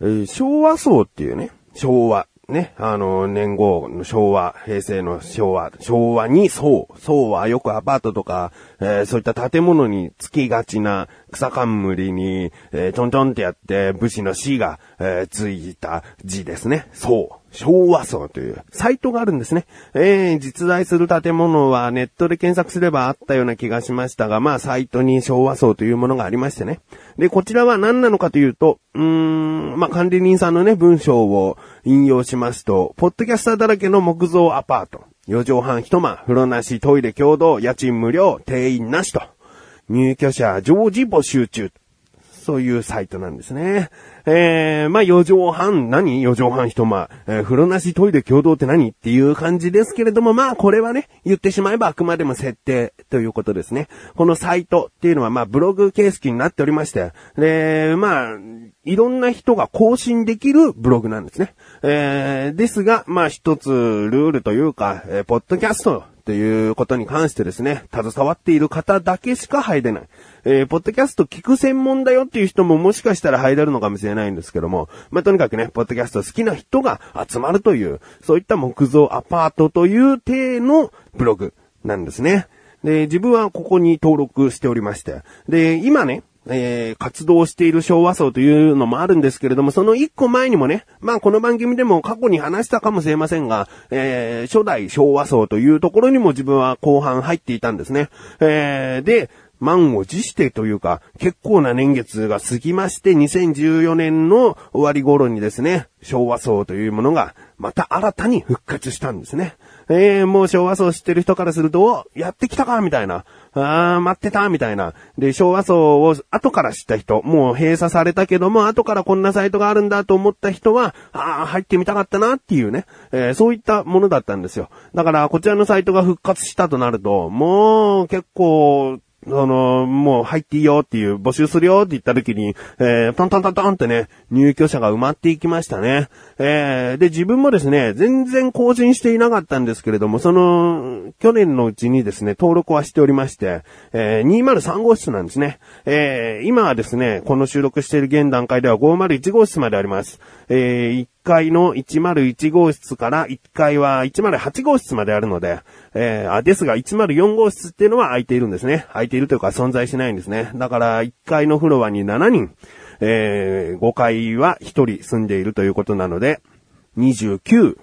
えー昭和層っていうね、昭和。ね、あの、年号の昭和、平成の昭和、昭和に層。層はよくアパートとか、えーそういった建物につきがちな草冠に、えー、ちょんちょんってやって武士の死が、えーついた字ですね。層。昭和層というサイトがあるんですね。えー実在する建物はネットで検索すればあったような気がしましたが、まあサイトに昭和層というものがありましてね。で、こちらは何なのかというと、うーん、まあ管理人さんのね、文章を引用しますと、ポッドキャスターだらけの木造アパート。4畳半一間、風呂なし、トイレ共同、家賃無料、定員なしと。入居者常時募集中。そういうサイトなんですね。えー、まあ、4畳半、何 ?4 畳半一間、えー風呂なしトイレ共同って何？っていう感じですけれども、まあ、これはね、言ってしまえばあくまでも設定ということですね。このサイトっていうのは、まあ、ブログ形式になっておりまして、で、まあ、いろんな人が更新できるブログなんですね。えー、ですが、まあ、一つルールというか、えーポッドキャストということに関してですね、携わっている方だけしか入れない。えー、ポッドキャスト聞く専門だよっていう人ももしかしたら入れるのかもしれないんですけども、まあ、とにかくね、ポッドキャスト好きな人が集まるという、そういった木造アパートという体のブログなんですね。で、自分はここに登録しておりまして、で、今ね、えー活動している昭和層というのもあるんですけれども、その一個前にもね、まあこの番組でも過去に話したかもしれませんが、えー初代昭和層というところにも自分は後半入っていたんですね。えーで、満を持してというか、結構な年月が過ぎまして、2014年の終わり頃にですね、昭和層というものが、また新たに復活したんですね。えー、もう昭和層知ってる人からすると、やってきたかみたいな。あー、待ってたみたいな。で、昭和層を後から知った人、もう閉鎖されたけども、後からこんなサイトがあるんだと思った人は、あー、入ってみたかったなっていうね、えーそういったものだったんですよ。だから、こちらのサイトが復活したとなると、もう、結構、その、もう入っていいよっていう、募集するよって言った時に、えー、トントントントンってね、入居者が埋まっていきましたね。えー、で、自分もですね、全然更新していなかったんですけれども、その、去年のうちにですね、登録はしておりまして、えー、203号室なんですね。えー、今はですね、この収録している現段階では501号室まであります。えー、階の101号室から1階は108号室まであるので、えー、あ、ですが104号室っていうのは空いているんですね。空いているというか存在しないんですね。だから1階のフロアに7人、えー、5階は1人住んでいるということなので、29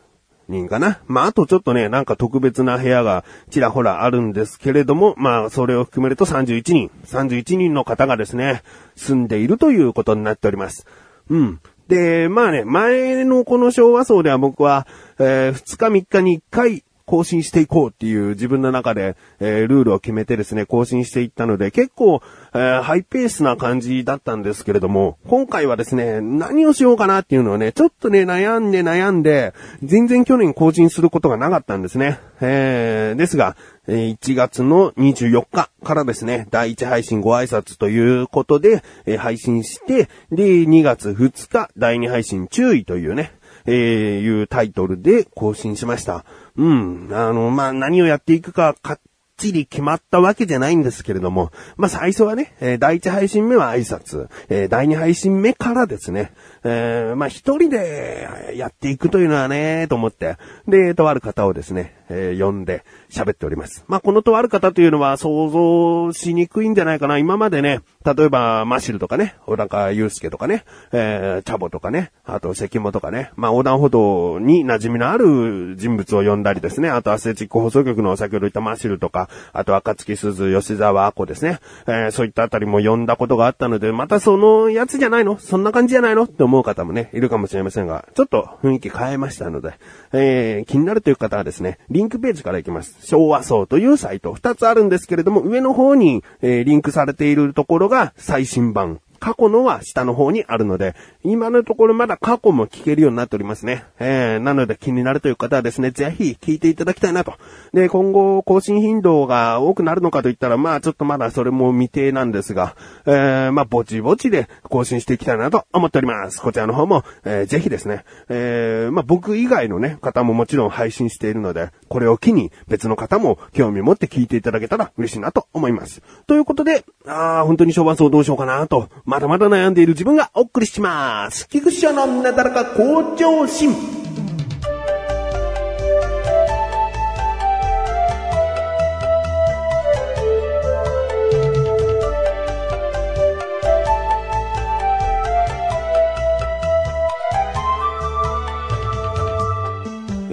人かな。まあ、あとちょっとね、なんか特別な部屋がちらほらあるんですけれども、まあ、それを含めると31人、31人の方がですね、住んでいるということになっております。うん。で、まあね、前のこの昭和層では僕は、えー2日3日に1回更新していこうっていう自分の中で、えールールを決めてですね、更新していったので、結構、えーハイペースな感じだったんですけれども、今回はですね、何をしようかなっていうのをね、ちょっとね、悩んで悩んで、全然去年更新することがなかったんですね。えーですが、1月の24日からですね、第1配信ご挨拶ということで、え配信して、で、2月2日、第2配信注意というね、えーいうタイトルで更新しました。うん。あの、まあ、何をやっていくか、かっちり決まったわけじゃないんですけれども、まあ、最初はね、えー第一配信目は挨拶、えー第二配信目からですね、えーまあ、一人でやっていくというのはね、と思って、で、とある方をですね、えー呼んで喋っております。まあ、このとある方というのは想像しにくいんじゃないかな。今までね、例えば、マシルとかね、小高祐介とかね、えー、チャボとかね、あと、関本とかね、まあ、横断歩道に馴染みのある人物を呼んだりですね、あと、アスレチック放送局の先ほど言ったマシルとか、あと、赤月鈴、吉沢亜子ですね、えー、そういったあたりも呼んだことがあったので、またそのやつじゃないの？そんな感じじゃないの？って思う方もね、いるかもしれませんが、ちょっと雰囲気変えましたので、えー、気になるという方はですね、リンクページから行きます。昭和層というサイト、二つあるんですけれども、上の方に、えーリンクされているところが最新版。過去のは下の方にあるので、今のところまだ過去も聞けるようになっておりますね。えー、なので気になるという方はですね、ぜひ聞いていただきたいなと。で、今後更新頻度が多くなるのかといったら、まあちょっとまだそれも未定なんですが、えー、まあぼちぼちで更新していきたいなと思っております。こちらの方も、えーぜひですね、えー、まあ僕以外のね、方ももちろん配信しているので、これを機に別の方も興味持って聞いていただけたら嬉しいなと思います。ということで、あー本当に昭和層どうしようかなとまだまだ悩んでいる自分がお送りします。菊師匠のなだらか向上心。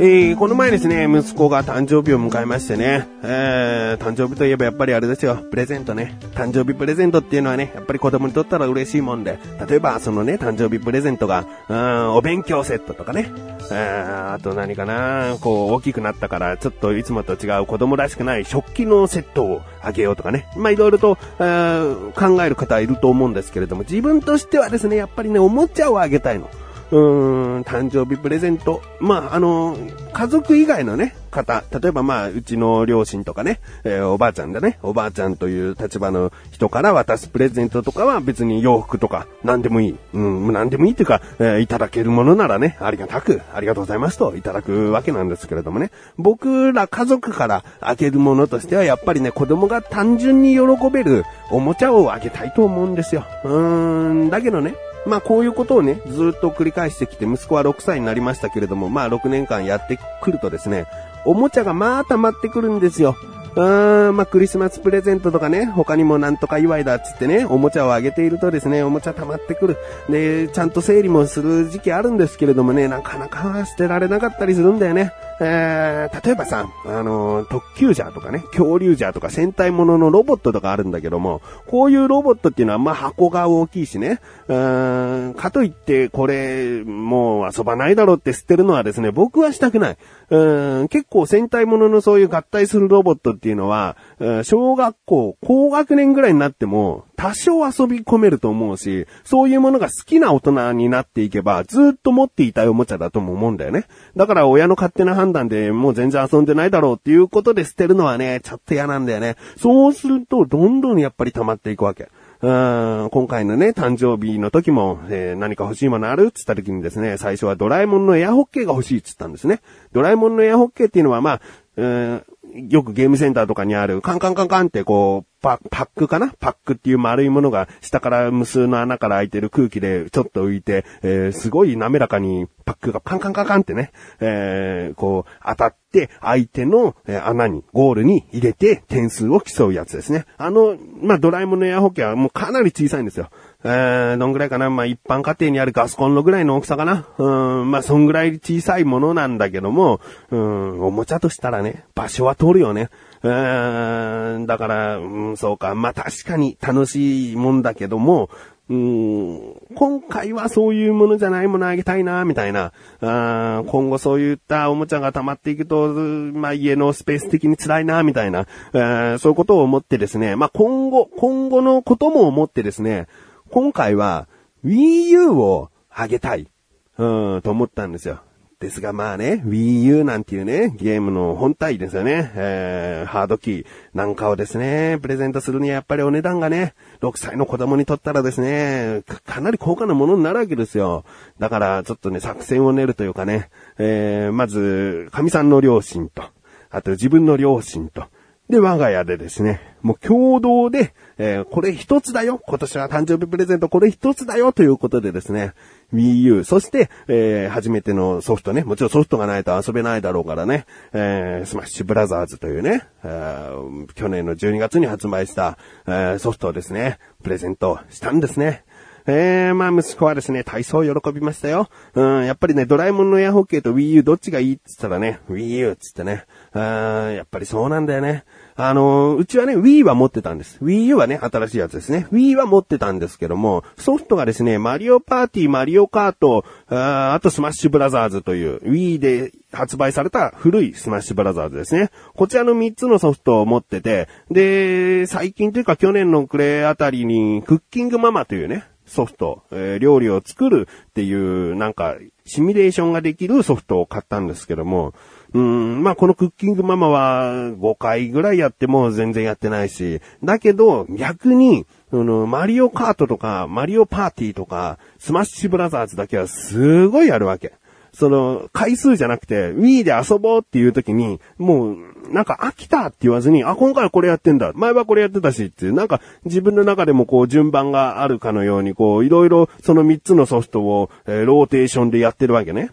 えー、この前ですね、息子が誕生日を迎えましてね、えー、誕生日といえばやっぱりあれですよ、プレゼントね。誕生日プレゼントっていうのはね、やっぱり子供にとったら嬉しいもんで、例えばそのね、誕生日プレゼントが、うん、お勉強セットとかね、えー、あと何かな、こう大きくなったから、ちょっといつもと違う子供らしくない食器のセットをあげようとかね。まあいろいろと、えー、考える方いると思うんですけれども、自分としてはですね、やっぱりね、おもちゃをあげたいの。うーん、誕生日プレゼント。まあ、あの、家族以外のね、方。例えばまあ、うちの両親とかね、えーおばあちゃんだね。おばあちゃんという立場の人から渡すプレゼントとかは別に洋服とか何でもいい。うん、何でもいいっていうか、えーいただけるものならね、ありがたく、ありがとうございますといただくわけなんですけれどもね。僕ら家族からあげるものとしてはやっぱりね、子供が単純に喜べるおもちゃをあげたいと思うんですよ。うーん、だけどね、まあこういうことをね、ずっと繰り返してきて、息子は6歳になりましたけれども、まあ6年間やってくるとですね、おもちゃがまあ溜まってくるんですよ。うーん、まあクリスマスプレゼントとかね、他にもなんとか祝いだっつってね、おもちゃをあげているとですね、おもちゃ溜まってくる。で、ちゃんと整理もする時期あるんですけれどもね、なかなか捨てられなかったりするんだよね。えー、例えばさ、あのー特急ジャーとかね、恐竜ジャーとか戦隊もののロボットとかあるんだけども、こういうロボットっていうのはまあ箱が大きいしね、うーん、かといってこれ、もう遊ばないだろうって捨てるのはですね、僕はしたくない。うーん、結構戦隊もののそういう合体するロボットってっていうのは、小学校、高学年ぐらいになっても、多少遊び込めると思うし、そういうものが好きな大人になっていけば、ずっと持っていたいおもちゃだとも思うんだよね。だから親の勝手な判断でもう全然遊んでないだろうっていうことで捨てるのはね、ちょっと嫌なんだよね。そうすると、どんどんやっぱり溜まっていくわけ。うん今回のね、誕生日の時も、えー何か欲しいものある？って言った時にですね、最初はドラえもんのエアホッケーが欲しいって言ったんですね。ドラえもんのエアホッケーっていうのは、まあ、よくゲームセンターとかにある、カンカンカンカンってこう、パパックかな？パックっていう丸いものが下から無数の穴から開いてる空気でちょっと浮いて、えーすごい滑らかにパックがカンカンカンカンってね、えーこう当たって相手の穴に、ゴールに入れて点数を競うやつですね。あの、まあ、ドラえもんのエアホッケーはもうかなり小さいんですよ。えー、どんぐらいかな？まあ、一般家庭にあるガスコンロぐらいの大きさかな？うん、まあ、そんぐらい小さいものなんだけども、うん、おもちゃとしたらね、場所は通るよね。うーん、だから、うん、そうか。まあ、確かに楽しいもんだけども、うん、今回はそういうものじゃないものあげたいな、みたいな。あー今後そういったおもちゃが溜まっていくと、まあ、家のスペース的に辛いな、みたいな。えそういうことを思ってですね。まあ、今後、今後のことも思ってですね、今回は Wii U をあげたい。うん、と思ったんですよ。ですがまあね、Wii U なんていうね、ゲームの本体ですよね。えー、ハードキーなんかをですね、プレゼントするにはやっぱりお値段がね、6歳の子供にとったらですね、かかなり高価なものになるわけですよ。だからちょっとね、作戦を練るというかね、えー、まず、神さんの両親と、あと自分の両親と、で、我が家でですね、もう共同で、えーこれ一つだよ。今年は誕生日プレゼントこれ一つだよ。ということでですね、Wii U、そして、えー初めてのソフトね、もちろんソフトがないと遊べないだろうからね、えースマッシュブラザーズというね、えー去年の12月に発売した、えーソフトをですね、プレゼントしたんですね。えー、まあ、息子はですね、体操を喜びましたよ。うん、やっぱりね、ドラえもんのエアホッケーと Wii U どっちがいいって言ったらね、Wii U っつってね。うん、やっぱりそうなんだよね。あのーうちはね、Wii は持ってたんです。Wii U はね、新しいやつですね。Wii は持ってたんですけども、ソフトがですね、マリオパーティー、マリオカート、ああとスマッシュブラザーズという、Wii で発売された古いスマッシュブラザーズですね。こちらの3つのソフトを持ってて、で、最近というか去年の暮れあたりに、クッキングママというね、ソフト、えー料理を作るっていう、なんか、シミュレーションができるソフトを買ったんですけども、うん、まあこのクッキングママは5回ぐらいやっても全然やってないし、だけど逆に、その、マリオカートとか、マリオパーティーとか、スマッシュブラザーズだけはすごいやるわけ。その、回数じゃなくて、Wii で遊ぼうっていう時に、もう、なんか飽きたって言わずに、あ、今回はこれやってんだ。前はこれやってたしっていう、なんか自分の中でもこう順番があるかのように、こう、いろいろその3つのソフトを、えー、ローテーションでやってるわけね。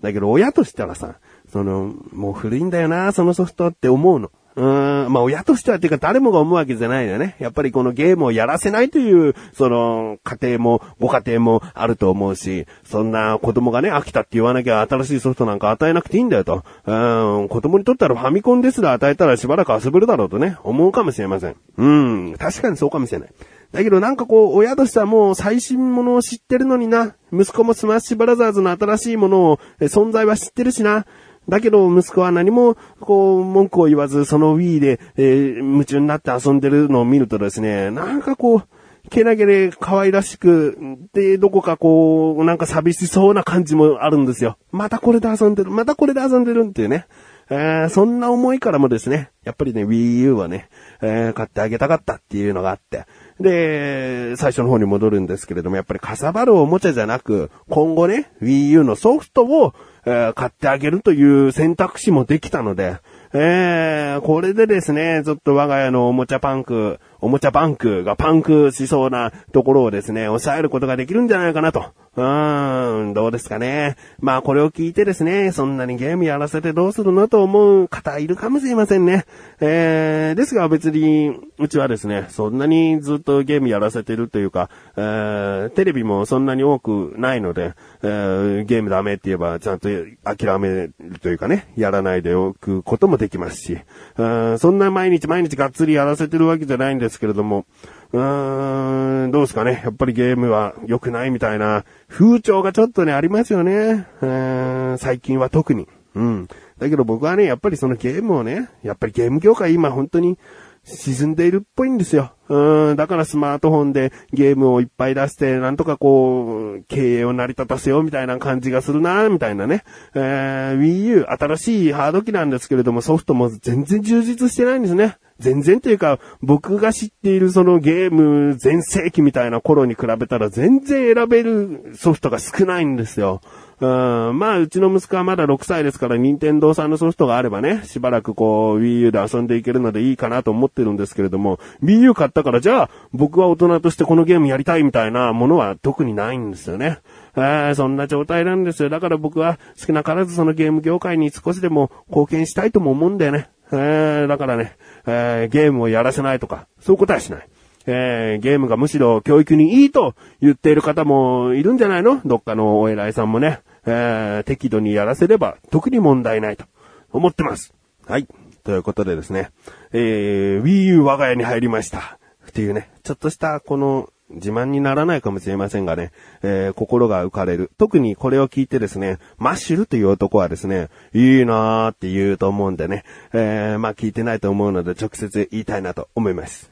だけど親としたらさ、その、もう古いんだよな、そのソフトって思うの。うーん、まあ親としてはっていうか誰もが思うわけじゃないよね。やっぱりこのゲームをやらせないという、その、家庭も、ご家庭もあると思うし、そんな子供がね、飽きたって言わなきゃ新しいソフトなんか与えなくていいんだよと。うん、子供にとったらファミコンですら与えたらしばらく遊べるだろうとね、思うかもしれません。うん、確かにそうかもしれない。だけどなんかこう、親としてはもう最新ものを知ってるのにな。息子もスマッシュブラザーズの新しいものを、存在は知ってるしな。だけど、息子は何も、こう、文句を言わず、その Wii で、えー、夢中になって遊んでるのを見るとですね、なんかこう、けなげで可愛らしく、で、どこかこう、なんか寂しそうな感じもあるんですよ。またこれで遊んでる、またこれで遊んでるっていうね。えー、そんな思いからもですね、やっぱりね、Wii U はね、えー、買ってあげたかったっていうのがあって、で、最初の方に戻るんですけれども、やっぱりかさばるおもちゃじゃなく、今後ね、Wii U のソフトを、えー、買ってあげるという選択肢もできたので、えー、これでですね、ちょっと我が家のおもちゃパンク、おもちゃバンクがパンクしそうなところをですね、抑えることができるんじゃないかなと。うーん、どうですかね。まあこれを聞いてですね、そんなにゲームやらせてどうするのと思う方いるかもしれませんね。えー、ですが別に、うちはですね、そんなにずっとゲームやらせてるというか、えー、テレビもそんなに多くないので、えー、ゲームダメって言えばちゃんと諦めるというかね、やらないでおくこともできますし、うんそんな毎日毎日がっつりやらせてるわけじゃないんですですけれども、うーん、どうですかね。やっぱりゲームは良くないみたいな風潮がちょっとね、ありますよね。うん最近は特に。うん。だけど僕はね、やっぱりそのゲームをね、やっぱりゲーム業界今本当に沈んでいるっぽいんですよ。うん、だからスマートフォンでゲームをいっぱい出して、なんとかこう、経営を成り立たせようみたいな感じがするな、みたいなね。えー、Wii U、新しいハード機なんですけれども、ソフトも全然充実してないんですね。全然というか、僕が知っているそのゲーム全盛期みたいな頃に比べたら全然選べるソフトが少ないんですよ。うん、まあ、うちの息子はまだ6歳ですから、任天堂さんのソフトがあればね、しばらくこう、Wii U で遊んでいけるのでいいかなと思ってるんですけれども、Wii U 買ったから、じゃあ、僕は大人としてこのゲームやりたいみたいなものは特にないんですよね。えー、そんな状態なんですよ。だから僕は少なからずそのゲーム業界に少しでも貢献したいとも思うんだよね。え、だからね、えー、ゲームをやらせないとか、そういうことはしない。えー、ゲームがむしろ教育にいいと言っている方もいるんじゃないの？どっかのお偉いさんもね。えー、適度にやらせれば特に問題ないと思ってます。はい。ということでですね、えー、Wii U 我が家に入りました。っていうね、ちょっとしたこの自慢にならないかもしれませんがね、えー、心が浮かれる。特にこれを聞いてですね、マッシュルという男はですね、いいなーって言うと思うんでね、えー、まあ聞いてないと思うので直接言いたいなと思います。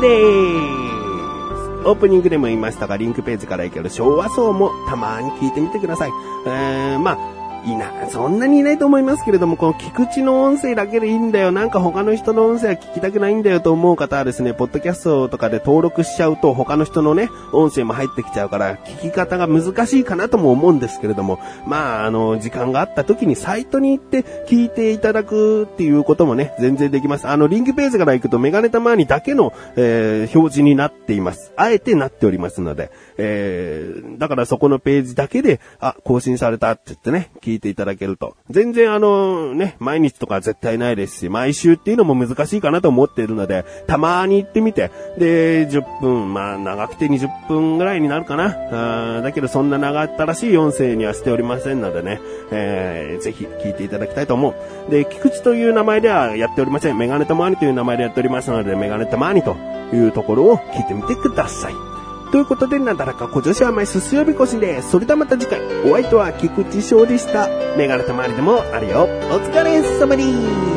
です。オープニングでも言いましたが、リンクページから行ける昭和層もたまに聞いてみてください。えー、まあ、いな、そんなにいないと思いますけれども、この菊池の音声だけでいいんだよ。なんか他の人の音声は聞きたくないんだよと思う方はですね、ポッドキャストとかで登録しちゃうと他の人のね、音声も入ってきちゃうから、聞き方が難しいかなとも思うんですけれども、まあ、あの、時間があった時にサイトに行って聞いていただくっていうこともね、全然できます。あの、リンクページから行くとメガネたまにだけの、えー、表示になっています。あえてなっておりますので、えー、だからそこのページだけで、あ、更新されたって言ってね、聞いていただけると。全然あの、ね、毎日とか絶対ないですし、毎週っていうのも難しいかなと思っているので、たまに行ってみて、で、10分、まあ長くて20分ぐらいになるかな。あだけどそんな長ったらしい音声にはしておりませんのでね、えー、ぜひ聞いていただきたいと思う。で、菊池という名前ではやっておりません。メガネたまわにという名前でやっておりますので、メガネたまわにというところを聞いてみてください。ということで、なだらか小女子甘いすすよびこしです。それではまた次回、お相手は菊池勝利したメガネたまりでもあるよ。お疲れ様です。